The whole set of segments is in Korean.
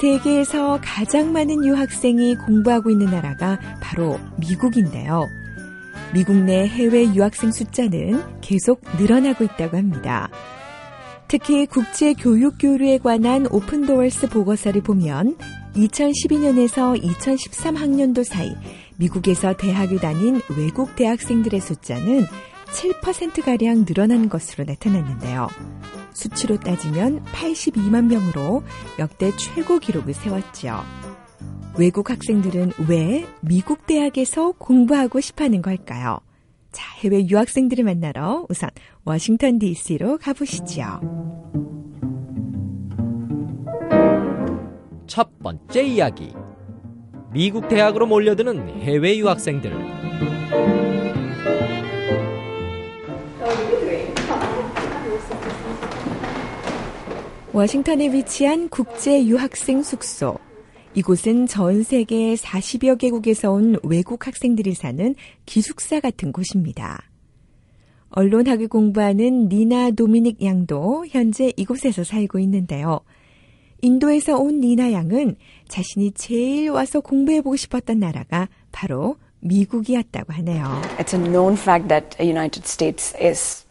세계에서 가장 많은 유학생이 공부하고 있는 나라가 바로 미국인데요. 미국 내 해외 유학생 숫자는 계속 늘어나고 있다고 합니다. 특히 국제 교육 교류에 관한 오픈도어스 보고서를 보면 2012년에서 2013학년도 사이 미국에서 대학을 다닌 외국 대학생들의 숫자는 7%가량 늘어난 것으로 나타났는데요. 수치로 따지면 82만 명으로 역대 최고 기록을 세웠죠. 외국 학생들은 왜 미국 대학에서 공부하고 싶어 하는 걸까요? 자, 해외 유학생들을 만나러 우선 워싱턴 DC로 가보시죠. 첫 번째 이야기. 미국 대학으로 몰려드는 해외 유학생들. 워싱턴에 위치한 국제 유학생 숙소. 이곳은 전 세계 40여 개국에서 온 외국 학생들이 사는 기숙사 같은 곳입니다. 언론학을 공부하는 니나 도미닉 양도 현재 이곳에서 살고 있는데요. 인도에서 온 니나 양은 자신이 제일 와서 공부해보고 싶었던 나라가 바로 미국이었다고 하네요. It's a known fact that United States is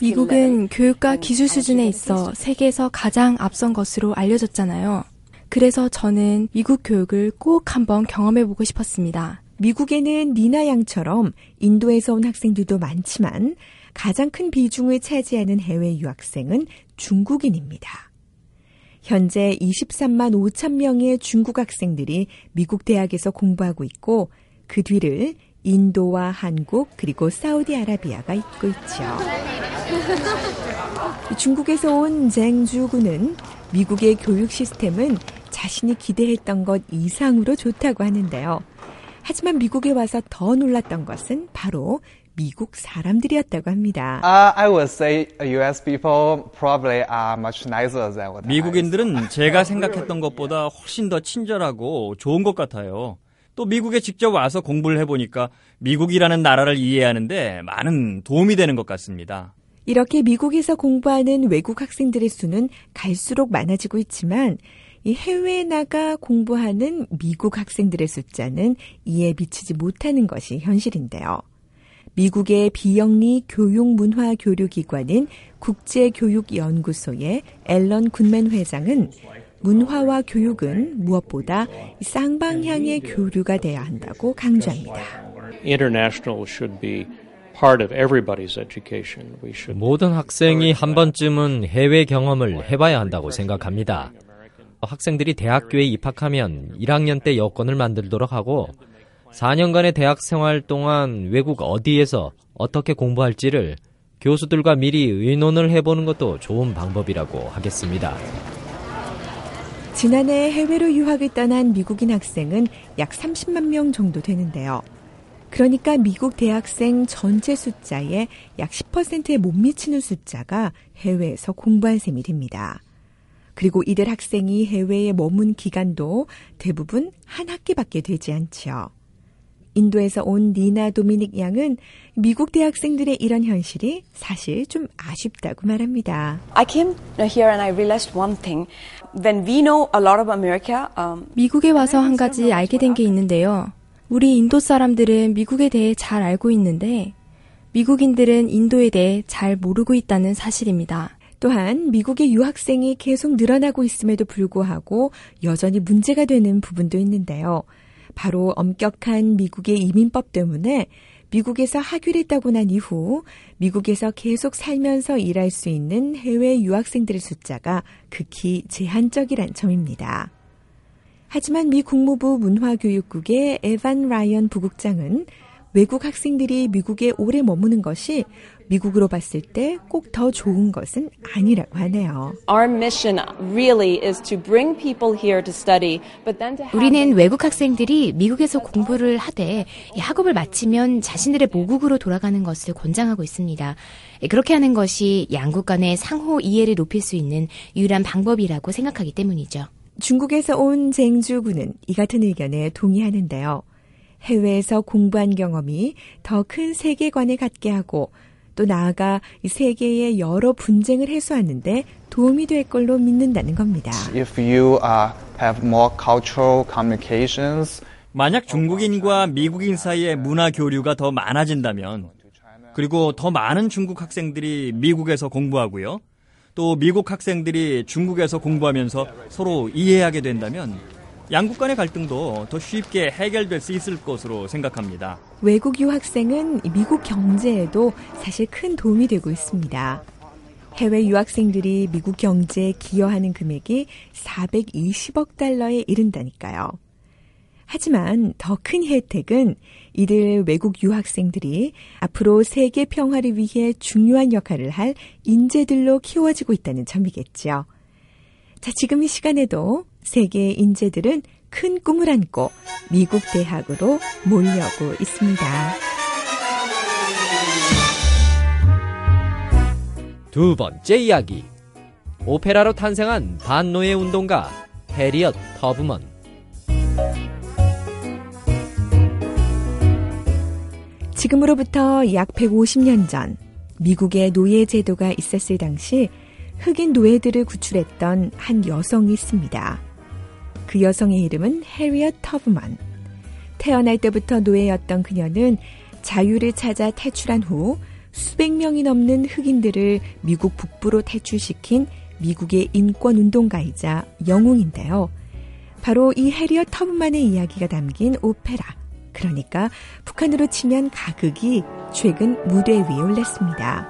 미국은 교육과 기술 수준에 있어 세계에서 가장 앞선 것으로 알려졌잖아요. 그래서 저는 미국 교육을 꼭 한번 경험해 보고 싶었습니다. 미국에는 니나 양처럼 인도에서 온 학생들도 많지만 가장 큰 비중을 차지하는 해외 유학생은 중국인입니다. 현재 23만 5천 명의 중국 학생들이 미국 대학에서 공부하고 있고 그 뒤를 인도와 한국 그리고 사우디아라비아가 잇고 있죠. 중국에서 온 쟁주군은 미국의 교육 시스템은 자신이 기대했던 것 이상으로 좋다고 하는데요. 하지만 미국에 와서 더 놀랐던 것은 바로 미국 사람들이었다고 합니다. Uh, I would say U.S. people probably are much nicer than what 미국인들은 제가 생각했던 것보다 훨씬 더 친절하고 좋은 것 같아요. 또 미국에 직접 와서 공부를 해보니까 미국이라는 나라를 이해하는데 많은 도움이 되는 것 같습니다. 이렇게 미국에서 공부하는 외국 학생들의 수는 갈수록 많아지고 있지만 이 해외에 나가 공부하는 미국 학생들의 숫자는 이에 미치지 못하는 것이 현실인데요. 미국의 비영리 교육문화 교류기관인 국제교육연구소의 앨런 군맨 회장은 문화와 교육은 무엇보다 쌍방향의 교류가 돼야 한다고 강조합니다. 모든 학생이 한 번쯤은 해외 경험을 해봐야 한다고 생각합니다. 학생들이 대학교에 입학하면 1학년 때 여권을 만들도록 하고 4년간의 대학 생활 동안 외국 어디에서 어떻게 공부할지를 교수들과 미리 의논을 해보는 것도 좋은 방법이라고 하겠습니다. 지난해 해외로 유학을 떠난 미국인 학생은 약 30만 명 정도 되는데요. 그러니까 미국 대학생 전체 숫자의 약 10%에 못 미치는 숫자가 해외에서 공부한 셈이 됩니다. 그리고 이들 학생이 해외에 머문 기간도 대부분 한 학기밖에 되지 않지요. 인도에서 온 니나 도미닉 양은 미국 대학생들의 이런 현실이 사실 좀 아쉽다고 말합니다. I came here and I realized one thing. When we know a lot of America, um, 미국에 와서 한 가지 알게 된 게 있는데요. 우리 인도 사람들은 미국에 대해 잘 알고 있는데 미국인들은 인도에 대해 잘 모르고 있다는 사실입니다. 또한 미국의 유학생이 계속 늘어나고 있음에도 불구하고 여전히 문제가 되는 부분도 있는데요. 바로 엄격한 미국의 이민법 때문에 미국에서 학위를 따고 난 이후 미국에서 계속 살면서 일할 수 있는 해외 유학생들의 숫자가 극히 제한적이란 점입니다. 하지만 미 국무부 문화교육국의 에반 라이언 부국장은 외국 학생들이 미국에 오래 머무는 것이 미국으로 봤을 때 꼭 더 좋은 것은 아니라고 하네요. 우리는 외국 학생들이 미국에서 공부를 하되 이 학업을 마치면 자신들의 모국으로 돌아가는 것을 권장하고 있습니다. 예, 그렇게 하는 것이 양국 간의 상호 이해를 높일 수 있는 유일한 방법이라고 생각하기 때문이죠. 중국에서 온 쟁주군은 이 같은 의견에 동의하는데요. 해외에서 공부한 경험이 더 큰 세계관을 갖게 하고 또 나아가 이 세계의 여러 분쟁을 해소하는데 도움이 될 걸로 믿는다는 겁니다. If you uh, have more cultural communications, 만약 중국인과 미국인 사이의 문화 교류가 더 많아진다면 그리고 더 많은 중국 학생들이 미국에서 공부하고요. 또 미국 학생들이 중국에서 공부하면서 서로 이해하게 된다면 양국 간의 갈등도 더 쉽게 해결될 수 있을 것으로 생각합니다. 외국 유학생은 미국 경제에도 사실 큰 도움이 되고 있습니다. 해외 유학생들이 미국 경제에 기여하는 금액이 420억 달러에 이른다니까요. 하지만 더 큰 혜택은 이들 외국 유학생들이 앞으로 세계 평화를 위해 중요한 역할을 할 인재들로 키워지고 있다는 점이겠죠. 자, 지금 이 시간에도 세계의 인재들은 큰 꿈을 안고 미국 대학으로 몰려오고 있습니다. 두 번째 이야기. 오페라로 탄생한 반노예 운동가 해리엇 터브먼. 지금으로부터 약 150년 전 미국의 노예 제도가 있었을 당시 흑인 노예들을 구출했던 한 여성이 있습니다. 그 여성의 이름은 해리엇 터브먼. 태어날 때부터 노예였던 그녀는 자유를 찾아 탈출한 후 수백 명이 넘는 흑인들을 미국 북부로 탈출시킨 미국의 인권 운동가이자 영웅인데요. 바로 이 해리엇 터브만의 이야기가 담긴 오페라. 그러니까 북한으로 치면 가극이 최근 무대 위에 올랐습니다.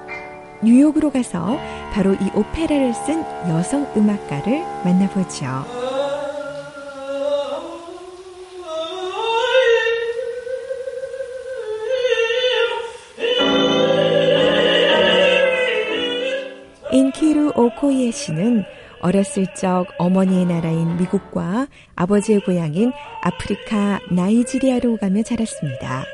뉴욕으로 가서 바로 이 오페라를 쓴 여성 음악가를 만나보죠. 오코이에 씨는 어렸을 적 어머니의 나라인 미국과 아버지의 고향인 아프리카 나이지리아로 오가며 자랐습니다.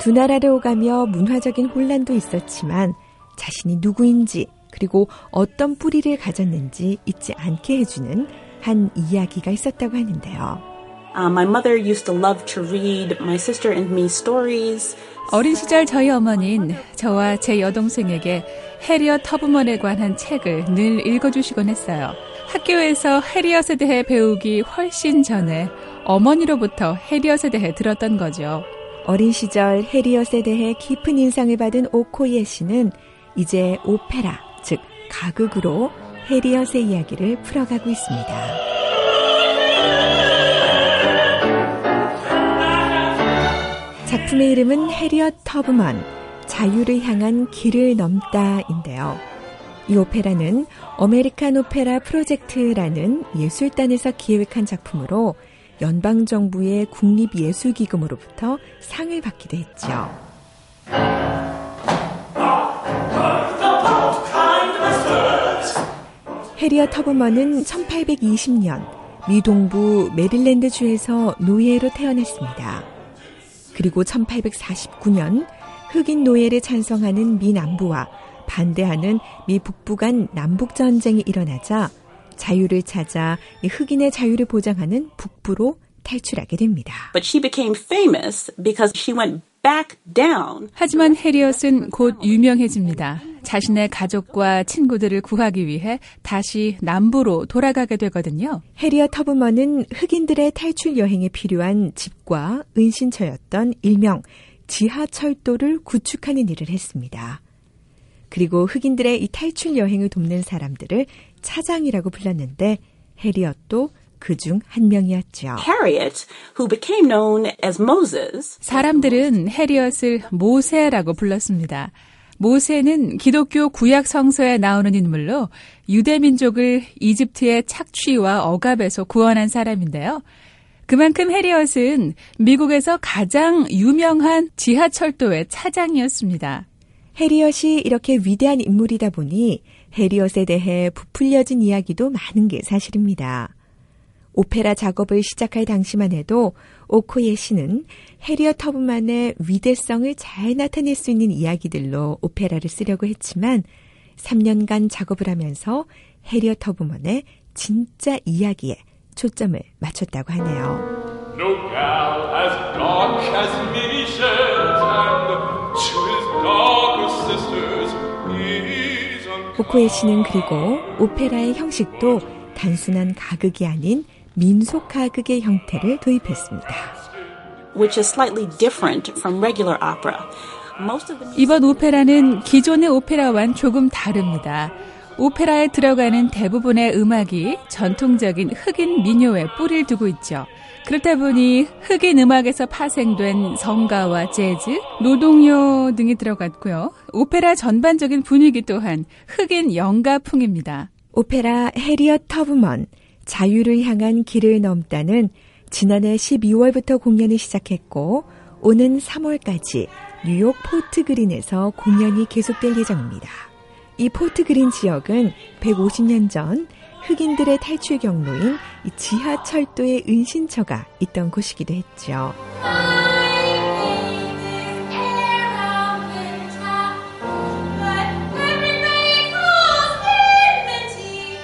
두 나라를 오가며 문화적인 혼란도 있었지만 자신이 누구인지 그리고 어떤 뿌리를 가졌는지 잊지 않게 해주는 한 이야기가 있었다고 하는데요. Uh, my mother used to love to read my sister and me stories. 어린 시절 저희 어머니는 저와 제 여동생에게 해리엇 터브먼에 관한 책을 늘 읽어주시곤 했어요. 학교에서 해리엇에 대해 배우기 훨씬 전에 어머니로부터 해리엇에 대해 들었던 거죠. 어린 시절 해리엇에 대해 깊은 인상을 받은 오코예 씨는 이제 오페라, 즉 가극으로 해리엇의 이야기를 풀어가고 있습니다. 작품의 이름은 해리엇 터브먼, 자유를 향한 길을 넘다인데요. 이 오페라는 어메리칸 오페라 프로젝트라는 예술단에서 기획한 작품으로 연방정부의 국립예술기금으로부터 상을 받기도 했죠. 해리엇 터브먼은 1820년 미 동부 메릴랜드주에서 노예로 태어났습니다. 그리고 1849년 흑인 노예를 찬성하는 미 남부와 반대하는 미 북부 간 남북 전쟁이 일어나자 자유를 찾아 흑인의 자유를 보장하는 북부로 탈출하게 됩니다. But she became famous because she went. 하지만 해리엇은 곧 유명해집니다. 자신의 가족과 친구들을 구하기 위해 다시 남부로 돌아가게 되거든요. 해리엇 터브먼은 흑인들의 탈출 여행에 필요한 집과 은신처였던 일명 지하철도를 구축하는 일을 했습니다. 그리고 흑인들의 이 탈출 여행을 돕는 사람들을 차장이라고 불렀는데 해리엇도 그중 한 명이었죠. Harriet, who became known as Moses. 사람들은 해리엇을 모세라고 불렀습니다. 모세는 기독교 구약 성서에 나오는 인물로 유대 민족을 이집트의 착취와 억압에서 구원한 사람인데요. 그만큼 해리엇은 미국에서 가장 유명한 지하철도의 차장이었습니다. 해리엇이 이렇게 위대한 인물이다 보니 해리엇에 대해 부풀려진 이야기도 많은 게 사실입니다. 오페라 작업을 시작할 당시만 해도 오코예 씨는 해리엇 터브만의 위대성을 잘 나타낼 수 있는 이야기들로 오페라를 쓰려고 했지만 3년간 작업을 하면서 해리엇 터브먼의 진짜 이야기에 초점을 맞췄다고 하네요. 오코에 씨는 그리고 오페라의 형식도 단순한 가극이 아닌 민속 가극의 형태를 도입했습니다. Which is slightly different from regular opera. 이번 오페라는 기존의 오페라와는 조금 다릅니다. 오페라에 들어가는 대부분의 음악이 전통적인 흑인 민요에 뿌리를 두고 있죠. 그렇다 보니 흑인 음악에서 파생된 성가와 재즈, 노동요 등이 들어갔고요. 오페라 전반적인 분위기 또한 흑인 영가풍입니다. 오페라 해리엇 터브먼 자유를 향한 길을 넘다는 지난해 12월부터 공연을 시작했고 오는 3월까지 뉴욕 포트 그린에서 공연이 계속될 예정입니다. 이 포트 그린 지역은 150년 전 흑인들의 탈출 경로인 지하철도의 은신처가 있던 곳이기도 했죠.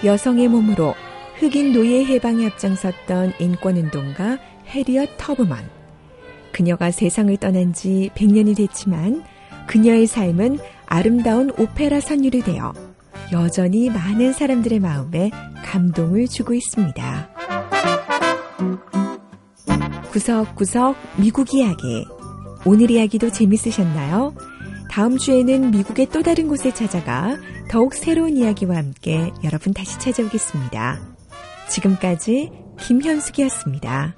여성의 몸으로 흑인 노예 해방에 앞장섰던 인권운동가 해리엇 터브먼. 그녀가 세상을 떠난 지 100년이 됐지만 그녀의 삶은 아름다운 오페라 선율이 되어 여전히 많은 사람들의 마음에 감동을 주고 있습니다. 구석구석 미국 이야기. 오늘 이야기도 재밌으셨나요? 다음 주에는 미국의 또 다른 곳에 찾아가 더욱 새로운 이야기와 함께 여러분 다시 찾아오겠습니다. 지금까지 김현숙이었습니다.